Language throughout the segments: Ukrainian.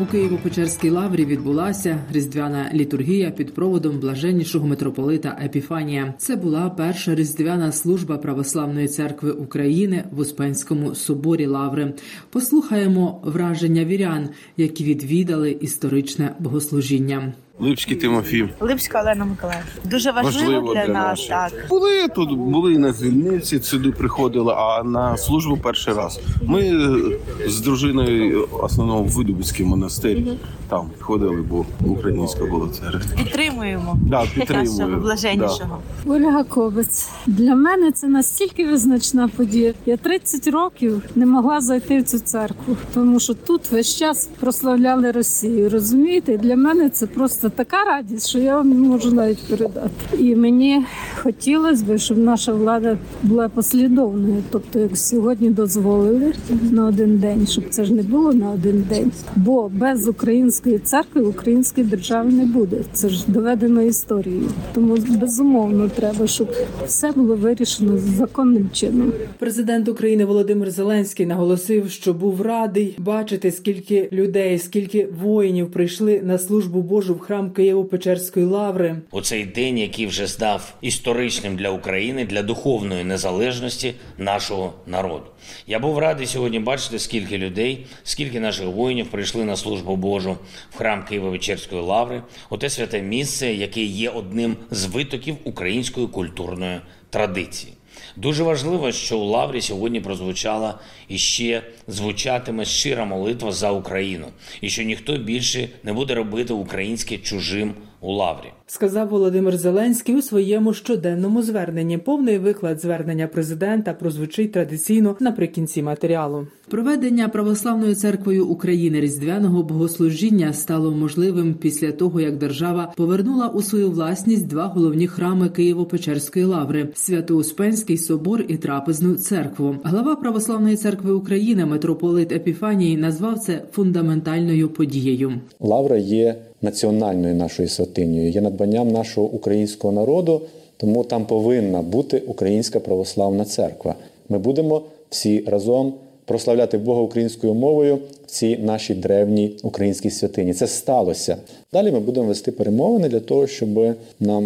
У Києво-Печерській лаврі відбулася різдвяна літургія під проводом блаженнішого митрополита Епіфанія. Це була перша різдвяна служба православної церкви України в Успенському соборі Лаври. Послухаємо враження вірян, які відвідали історичне богослужіння. Липський Тимофій. Липська Олена Миколаївна. Дуже важливо, Важливо для, для нас. Так Були тут, були на звільниці, сюди приходили, а на службу перший раз. Ми е, з дружиною в основному в Видубицький монастир там ходили, бо українська була церква. підтримуємо Да, нашого підтримую. блаженнішого. Ольга Кобець. Для мене це настільки визначна подія. Я 30 років не могла зайти в цю церкву, тому що тут весь час прославляли Росію. Розумієте? Для мене це просто така радість, що я вам не можу навіть передати. І мені хотілося б, щоб наша влада була послідовною. Тобто, як сьогодні дозволили на один день, щоб це ж не було на один день. Бо без української церкви української держави не буде. Це ж доведено історією. Тому безумовно треба, щоб все було вирішено законним чином. Президент України Володимир Зеленський наголосив, що був радий бачити, скільки людей, скільки воїнів прийшли на службу Божу в храм Києво-Печерської лаври. у цей день, який вже став історичним для України, для духовної незалежності нашого народу. Я був радий сьогодні бачити, скільки людей, скільки наших воїнів прийшли на службу Божу в храм Києво-Печерської лаври, у те святе місце, яке є одним з витоків української культурної традиції. Дуже важливо, що у Лаврі сьогодні прозвучала і ще звучатиме щира молитва за Україну, і що ніхто більше не буде робити українське чужим у Лаврі. Сказав Володимир Зеленський у своєму щоденному зверненні. Повний виклад звернення президента прозвучить традиційно наприкінці матеріалу. Проведення православною церквою України різдвяного богослужіння стало можливим після того, як держава повернула у свою власність два головні храми Києво-Печерської лаври Свято-Успенський собор і трапезну церкву. Глава православної церкви України митрополит Епіфаній назвав це фундаментальною подією. Лавра є національною нашою святинею, є надбанням нашого українського народу, тому там повинна бути Українська православна церква. Ми будемо всі разом прославляти Бога українською мовою в цій нашій древній українській святині. Це сталося. Далі ми будемо вести перемовини для того, щоб нам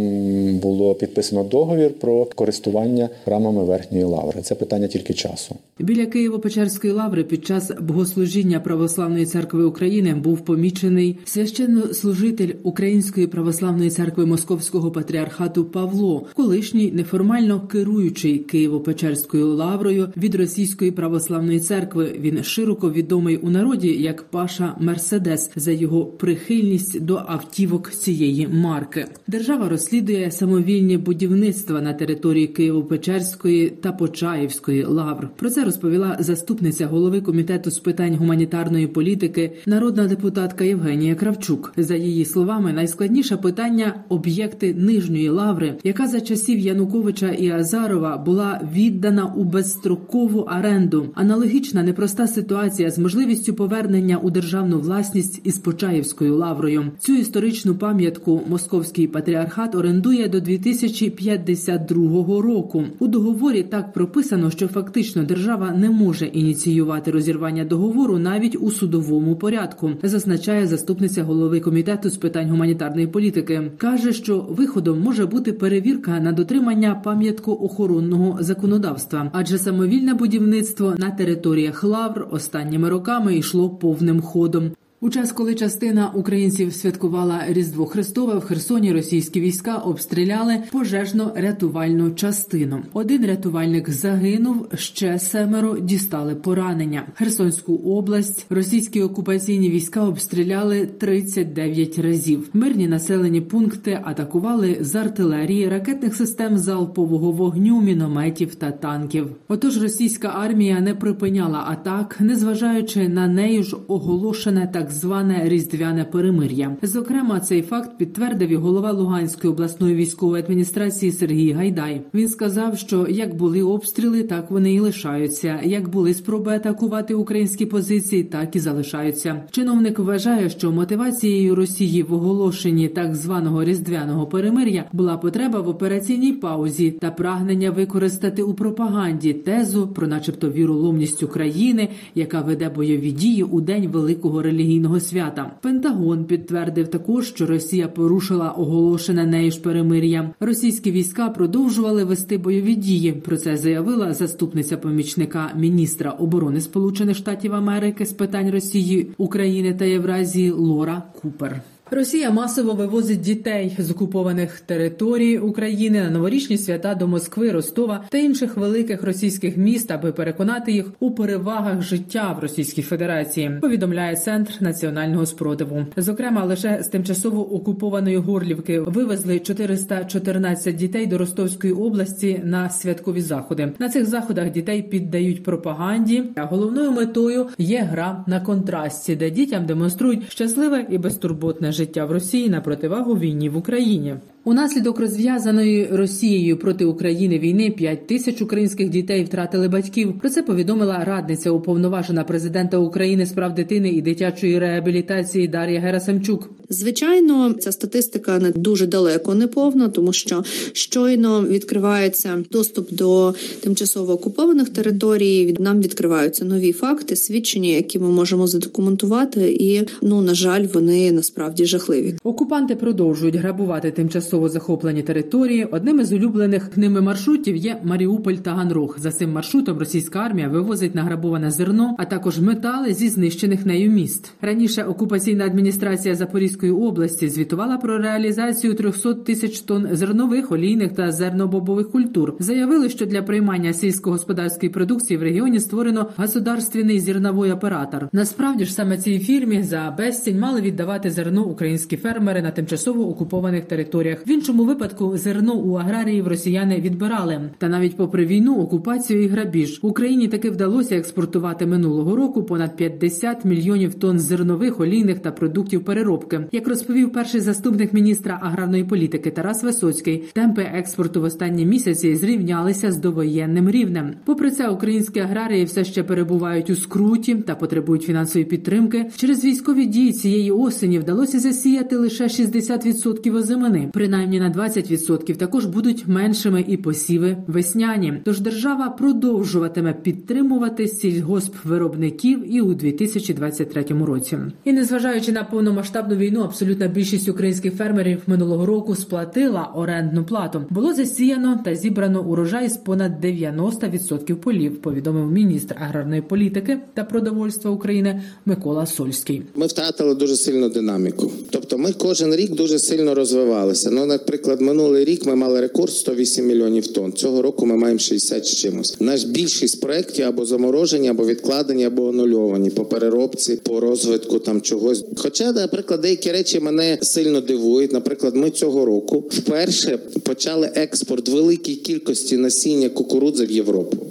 було підписано договір про користування храмами верхньої лаври. Це питання тільки часу. Біля Києво-Печерської лаври під час богослужіння Православної церкви України був помічений священнослужитель Української православної церкви Московського патріархату Павло, колишній неформально керуючий Києво-Печерською лаврою від Російської православної церкви. Він широко відомий у народі як Паша Мерседес за його прихильність до автівок цієї марки. Держава розслідує самовільні будівництва на території Києво-Печерської та Почаївської лавр. Про це розповіла заступниця голови комітету з питань гуманітарної політики, народна депутатка Євгенія Кравчук. За її словами, найскладніше питання об'єкти нижньої лаври, яка за часів Януковича і Азарова була віддана у безстрокову оренду. Аналогічна непроста ситуація з можливістю повернення у державну власність із Почаївською лаврою. Цю історичну пам'ятку московський патріархат орендує до 2052 року. У договорі так прописано, що фактично держава не може ініціювати розірвання договору навіть у судовому порядку, зазначає заступниця голови комітету з питань гуманітарної політики. каже, що виходом може бути перевірка на дотримання пам'яткоохоронного законодавства, адже самовільне будівництво на територіях лавр останніми роками йшло повним ходом. У час, коли частина українців святкувала Різдво Христове, в Херсоні російські війська обстріляли пожежно-рятувальну частину. Один рятувальник загинув, ще семеро дістали поранення. Херсонську область російські окупаційні війська обстріляли 39 разів. Мирні населені пункти атакували з артилерії, ракетних систем залпового вогню, мінометів та танків. Отож, російська армія не припиняла атак, незважаючи на нею ж оголошене так зване різдвяне перемир'я. Зокрема, цей факт підтвердив і голова Луганської обласної військової адміністрації Сергій Гайдай. Він сказав, що як були обстріли, так вони і лишаються. Як були спроби атакувати українські позиції, так і залишаються. Чиновник вважає, що мотивацією Росії в оголошенні так званого різдвяного перемир'я була потреба в операційній паузі та прагнення використати у пропаганді тезу про, начебто, віроломність України, яка веде бойові дії у день великого релігійного свята. Пентагон підтвердив також, що Росія порушила оголошене нею ж перемир'я. Російські війська продовжували вести бойові дії. Про це заявила заступниця помічника міністра оборони Сполучених Штатів Америки з питань Росії, України та Євразії Лора Купер. Росія масово вивозить дітей з окупованих територій України на новорічні свята до Москви, Ростова та інших великих російських міст, аби переконати їх у перевагах життя в Російській Федерації. Повідомляє центр національного спротиву. Зокрема, лише з тимчасово окупованої Горлівки вивезли 414 дітей до Ростовської області на святкові заходи. На цих заходах дітей піддають пропаганді. А головною метою є гра на контрасті, де дітям демонструють щасливе і безтурботне життя в Росії на противагу війні в Україні. Унаслідок розв'язаної Росією проти України війни 5 тисяч українських дітей втратили батьків. Про це повідомила радниця уповноважена президента України з прав дитини і дитячої реабілітації Дар'я Герасимчук. Звичайно, ця статистика не дуже далеко не повна, тому що щойно відкривається доступ до тимчасово окупованих територій. від- Нам відкриваються нові факти, свідчення, які ми можемо задокументувати, і ну на жаль, вони насправді жахливі. Окупанти продовжують грабувати тимчасово захоплені території. Одним із улюблених ними маршрутів є Маріуполь та Ганрог. За цим маршрутом російська армія вивозить награбоване зерно, а також метали зі знищених нею міст. Раніше окупаційна адміністрація Запорізької області звітувала про реалізацію 300 тисяч тонн зернових, олійних та зернобобових культур. Заявили, що для приймання сільськогосподарської продукції в регіоні створено государственний зерновий оператор. Насправді ж саме цій фірмі за безцінь мали віддавати зерно українські фермери на тимчасово окупованих територіях. В іншому випадку зерно у аграріїв росіяни відбирали. Та навіть попри війну, окупацію і грабіж Україні таки вдалося експортувати минулого року понад 50 мільйонів тонн зернових, олійних та продуктів переробки. Як розповів перший заступник міністра аграрної політики Тарас Висоцький, темпи експорту в останні місяці зрівнялися з довоєнним рівнем. Попри це, українські аграрії все ще перебувають у скруті та потребують фінансової підтримки. Через військові дії цієї осені вдалося засіяти лише 60% озимини. Принаймні на 20% також будуть меншими і посіви весняні. Тож держава продовжуватиме підтримувати сільгоспвиробників і у 2023 році. І незважаючи на повномасштабну війну, абсолютна більшість українських фермерів минулого року сплатила орендну плату. Було засіяно та зібрано урожай з понад 90% полів. Повідомив міністр аграрної політики та продовольства України Микола Сольський. Ми втратили дуже сильну динаміку. Тобто, ми кожен рік дуже сильно розвивалися. Ну, наприклад, минулий рік ми мали рекорд 108 мільйонів тонн. Цього року ми маємо 60 з чимось. Наш більшість проєктів або заморожені, або відкладені, або анульовані по переробці, по розвитку там чогось. Хоча, наприклад, деякі речі мене сильно дивують. Наприклад, ми цього року вперше почали експорт великій кількості насіння кукурудзи в Європу.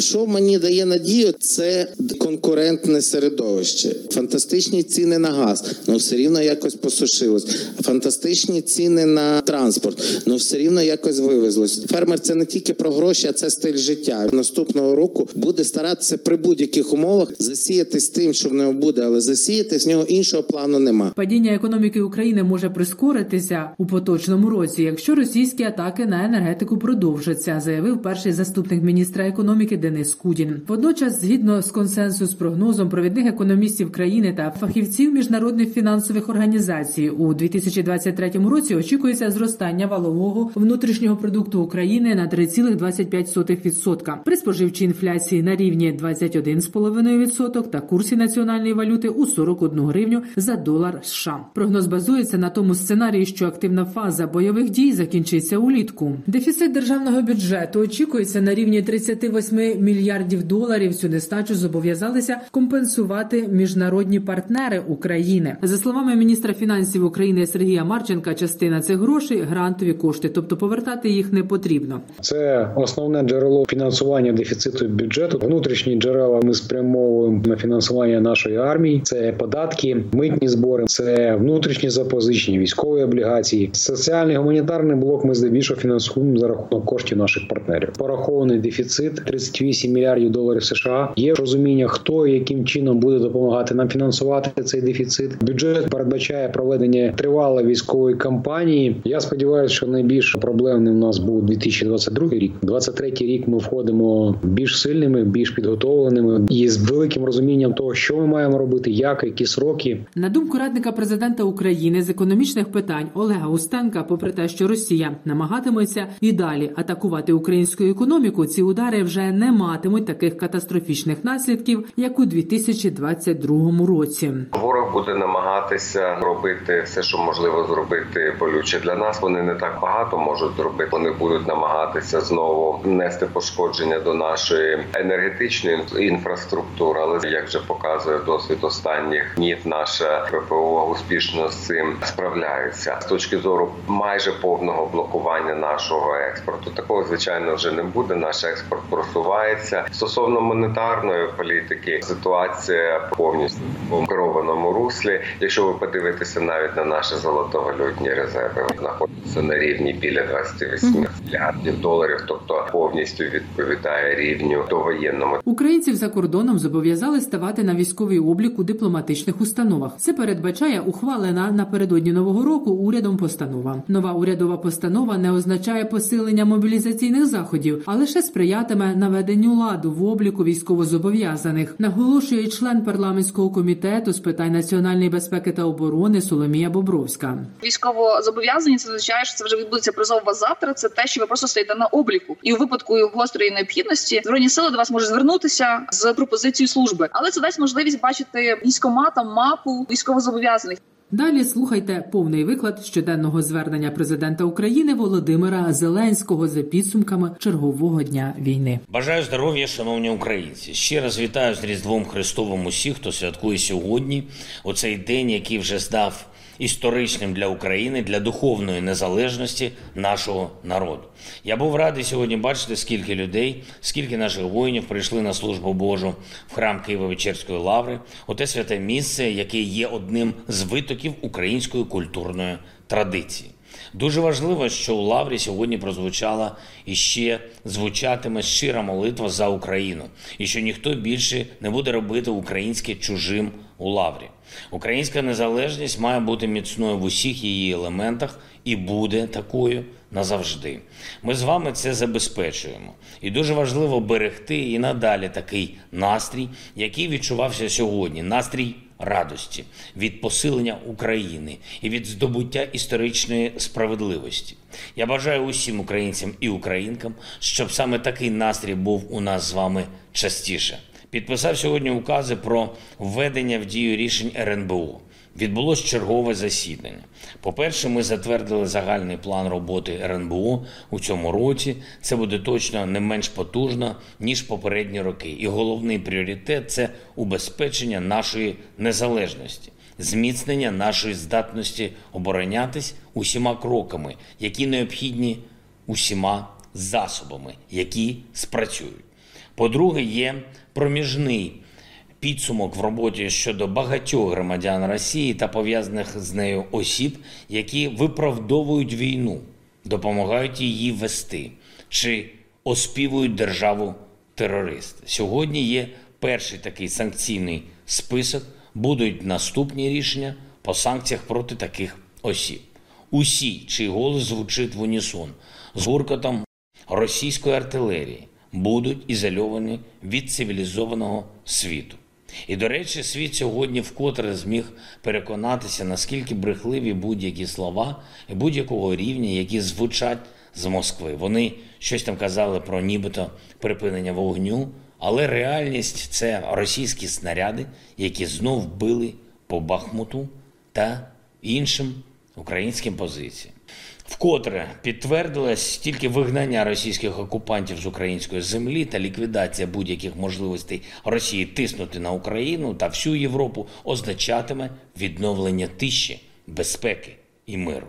Що мені дає надію, це конкурентне середовище, фантастичні ціни на газ, ну все рівно якось посушилось. Фантастичні ціни на транспорт, ну все рівно якось вивезлось. Фермер це не тільки про гроші, а це стиль життя. Наступного року буде старатися при будь-яких умовах засіяти з тим, що в нього буде, але засіяти з нього іншого плану нема. Падіння економіки України може прискоритися у поточному році, якщо російські атаки на енергетику продовжаться, заявив перший заступник міністра економіки Денис Кудін. Водночас, згідно з консенсус прогнозом провідних економістів країни та фахівців міжнародних фінансових організацій, у 2023 році очікується зростання валового внутрішнього продукту України на 3,25% при споживчій інфляції на рівні 21,5% та курсі національної валюти у 41 гривню за долар США. Прогноз базується на тому сценарії, що активна фаза бойових дій закінчиться улітку. Дефіцит державного бюджету очікується на рівні 8 мільярдів доларів цю нестачу зобов'язалися компенсувати міжнародні партнери України. За словами міністра фінансів України Сергія Марченка, частина цих грошей грантові кошти, тобто повертати їх не потрібно. Це основне джерело фінансування дефіциту бюджету. Внутрішні джерела ми спрямовуємо на фінансування нашої армії. Це податки, митні збори, це внутрішні запозичення, військові облігації. Соціальний гуманітарний блок ми здебільшого фінансуємо за рахунок коштів наших партнерів. Порахований дефіцит 38 мільярдів доларів США. Є розуміння, хто яким чином буде допомагати нам фінансувати цей дефіцит. Бюджет передбачає проведення тривалої військової кампанії. Я сподіваюся, що найбільш проблемним у нас був 2022 рік. 23 рік ми входимо більш сильними, більш підготовленими і з великим розумінням того, що ми маємо робити, як які сроки. На думку радника президента України з економічних питань Олега Устенка, попри те, що Росія намагатиметься і далі атакувати українську економіку, ці удари вже не матимуть таких катастрофічних наслідків, як у 2022 році. Ворог буде намагатися робити все, що можливо зробити болюче для нас. Вони не так багато можуть зробити. Вони будуть намагатися знову нести пошкодження до нашої енергетичної інфраструктури. Але як вже показує досвід останніх днів, наша ППО успішно з цим справляється з точки зору майже повного блокування нашого експорту. Такого звичайно вже не буде. Наш експорт просувається стосовно монетарної політики. Ситуація повністю в керованому руслі. Якщо ви подивитеся навіть на наші золотовалютні резерви, знаходяться на рівні біля 28 мільярдів доларів, тобто повністю відповідає рівню довоєнному. Українців за кордоном зобов'язали ставати на військовий облік у дипломатичних установах. Це передбачає ухвалена напередодні нового року урядом постанова. Нова урядова постанова не означає посилення мобілізаційних заходів, а лише сприятиме наведенню ладу в обліку військовозобов'язаних. Наголошує член парламентського комітету з питань національної безпеки та оборони Соломія Бобровська. Військово зобов'язані це означає, що це вже відбудеться призов завтра. Це те, що ви просто стоїте на обліку, і у випадку гострої необхідності збройні сили до вас можуть звернутися з пропозицією служби, але це дасть можливість бачити військоматам мапу військовозобов'язаних. Далі слухайте повний виклад щоденного звернення президента України Володимира Зеленського за підсумками чергового дня війни. Бажаю здоров'я, шановні українці. Ще раз вітаю з Різдвом Христовим усіх, хто святкує сьогодні, у цей день, який вже став історичним для України, для духовної незалежності нашого народу. Я був радий сьогодні бачити, скільки людей, скільки наших воїнів прийшли на службу Божу в храм Києво-Печерської лаври, у те святе місце, яке є одним з витоків української культурної традиції. Дуже важливо, що у Лаврі сьогодні прозвучала і ще звучатиме щира молитва за Україну, і що ніхто більше не буде робити українське чужим у Лаврі. Українська незалежність має бути міцною в усіх її елементах і буде такою назавжди. Ми з вами це забезпечуємо. І дуже важливо берегти і надалі такий настрій, який відчувався сьогодні. Настрій радості від посилення України і від здобуття історичної справедливості. Я бажаю усім українцям і українкам, щоб саме такий настрій був у нас з вами частіше. Підписав сьогодні укази про введення в дію рішень РНБО. Відбулось чергове засідання. По-перше, ми затвердили загальний план роботи РНБО у цьому році. Це буде точно не менш потужно ніж попередні роки. І головний пріоритет це убезпечення нашої незалежності, зміцнення нашої здатності оборонятись усіма кроками, які необхідні усіма засобами, які спрацюють. По-друге, є проміжний підсумок в роботі щодо багатьох громадян Росії та пов'язаних з нею осіб, які виправдовують війну, допомагають її вести чи оспівують державу терорист. Сьогодні є перший такий санкційний список. Будуть наступні рішення по санкціях проти таких осіб. Усі, чий голос звучить в унісон з гуркотом російської артилерії, будуть ізольовані від цивілізованого світу. І, до речі, світ сьогодні вкотре зміг переконатися, наскільки брехливі будь-які слова будь-якого рівня, які звучать з Москви. Вони щось там казали про нібито припинення вогню, але реальність це російські снаряди, які знов били по Бахмуту та іншим українським позиціям. Вкотре підтвердилось тільки вигнання російських окупантів з української землі та ліквідація будь-яких можливостей Росії тиснути на Україну та всю Європу означатиме відновлення тиші, безпеки і миру.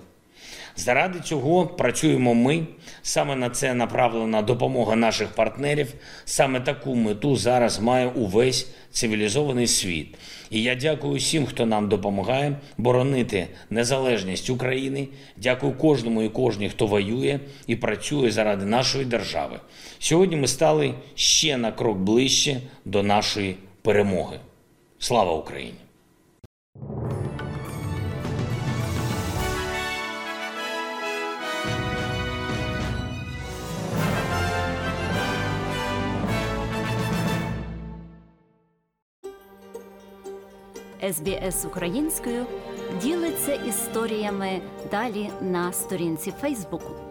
Заради цього працюємо ми. Саме на це направлена допомога наших партнерів. Саме таку мету зараз має увесь цивілізований світ. І я дякую всім, хто нам допомагає боронити незалежність України. Дякую кожному і кожній, хто воює і працює заради нашої держави. Сьогодні ми стали ще на крок ближче до нашої перемоги. Слава Україні! СБС українською ділиться історіями далі на сторінці Фейсбуку.